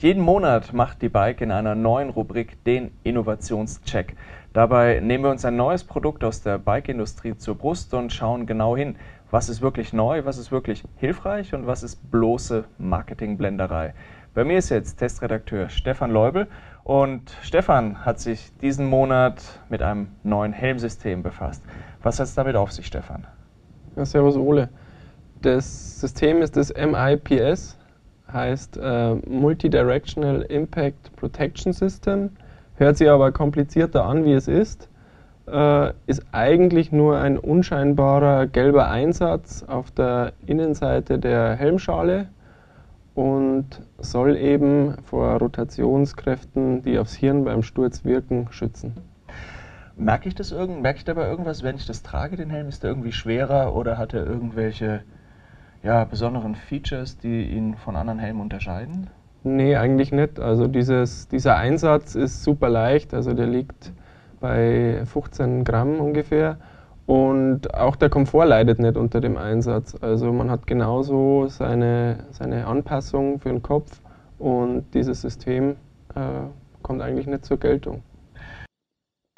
Jeden Monat macht die Bike in einer neuen Rubrik den Innovationscheck. Dabei nehmen wir uns ein neues Produkt aus der Bike-Industrie zur Brust und schauen genau hin, was ist wirklich neu, was ist wirklich hilfreich und was ist bloße Marketingblenderei. Bei mir ist jetzt Testredakteur Stefan Leubel und Stefan hat sich diesen Monat mit einem neuen Helmsystem befasst. Was hat es damit auf sich, Stefan? Ja, servus Ole. Das System ist das MIPS, heißt äh, Multidirectional Impact Protection System. Hört sich aber komplizierter an, wie es ist. Äh, ist eigentlich nur ein unscheinbarer gelber Einsatz auf der Innenseite der Helmschale und soll eben vor Rotationskräften, die aufs Hirn beim Sturz wirken, schützen. Merke ich das irgend, merke ich dabei irgendwas, wenn ich das trage, den Helm? Ist der irgendwie schwerer oder hat er irgendwelche ja, besonderen Features, die ihn von anderen Helmen unterscheiden? Nee, eigentlich nicht. Also dieses, dieser Einsatz ist super leicht, also der liegt bei 15 Gramm ungefähr. Und auch der Komfort leidet nicht unter dem Einsatz. Also man hat genauso seine, seine Anpassung für den Kopf und dieses System äh, kommt eigentlich nicht zur Geltung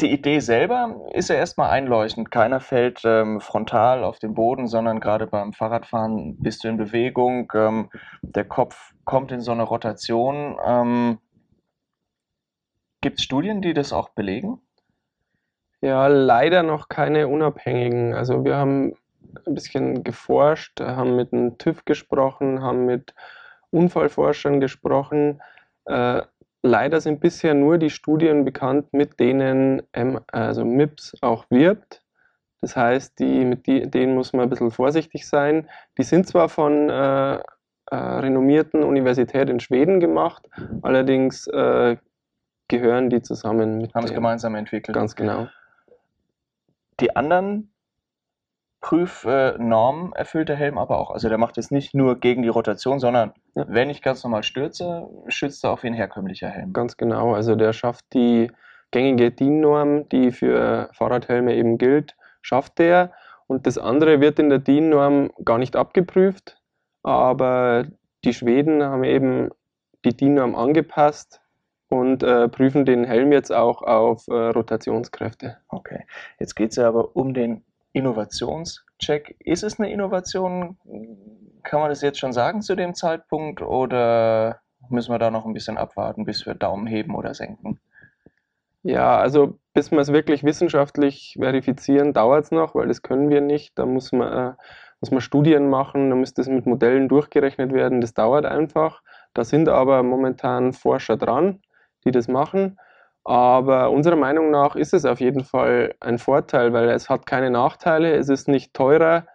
die Idee selber ist ja erstmal einleuchtend. Keiner fällt ähm, frontal auf den Boden, sondern gerade beim Fahrradfahren bist du in Bewegung. Ähm, der Kopf kommt in so eine Rotation. Ähm, Gibt es Studien, die das auch belegen? Ja, leider noch keine unabhängigen. Also wir haben ein bisschen geforscht, haben mit dem TÜV gesprochen, haben mit Unfallforschern gesprochen. Äh, Leider sind bisher nur die Studien bekannt, mit denen M, also MIPS auch wirbt. Das heißt, die, mit die, denen muss man ein bisschen vorsichtig sein. Die sind zwar von äh, äh, renommierten Universität in Schweden gemacht, allerdings äh, gehören die zusammen mit. Haben es gemeinsam entwickelt. Ganz genau. Die anderen Prüfnormen erfüllt der Helm aber auch. Also der macht es nicht nur gegen die Rotation, sondern ja. wenn ich ganz normal stürze, schützt er auch wie ein herkömmlicher Helm. Ganz genau. Also der schafft die gängige DIN-Norm, die für Fahrradhelme eben gilt, schafft der. Und das andere wird in der DIN-Norm gar nicht abgeprüft, aber die Schweden haben eben die DIN-Norm angepasst und äh, prüfen den Helm jetzt auch auf äh, Rotationskräfte. Okay, jetzt geht es ja aber um den Innovationscheck. Ist es eine Innovation? Kann man das jetzt schon sagen zu dem Zeitpunkt oder müssen wir da noch ein bisschen abwarten, bis wir Daumen heben oder senken? Ja, also bis wir es wirklich wissenschaftlich verifizieren, dauert es noch, weil das können wir nicht. Da muss man, äh, muss man Studien machen, da müsste es mit Modellen durchgerechnet werden. Das dauert einfach. Da sind aber momentan Forscher dran, die das machen. Aber unserer Meinung nach ist es auf jeden Fall ein Vorteil, weil es hat keine Nachteile. Es ist nicht teurer,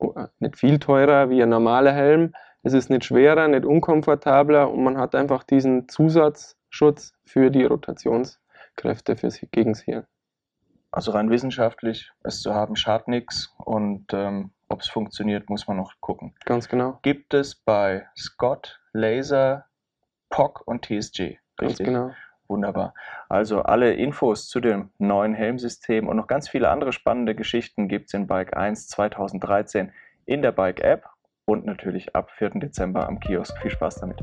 äh, nicht viel teurer wie ein normaler Helm. Es ist nicht schwerer, nicht unkomfortabler und man hat einfach diesen Zusatzschutz für die Rotationskräfte fürs, gegen das Hirn. Also rein wissenschaftlich, es zu haben, schadet nichts und ähm, ob es funktioniert, muss man noch gucken. Ganz genau. Gibt es bei Scott, Laser, POC und TSG. Richtig? Ganz genau. Wunderbar. Also alle Infos zu dem neuen Helmsystem und noch ganz viele andere spannende Geschichten gibt es in Bike 1 2013 in der Bike App und natürlich ab 4. Dezember am Kiosk. Viel Spaß damit.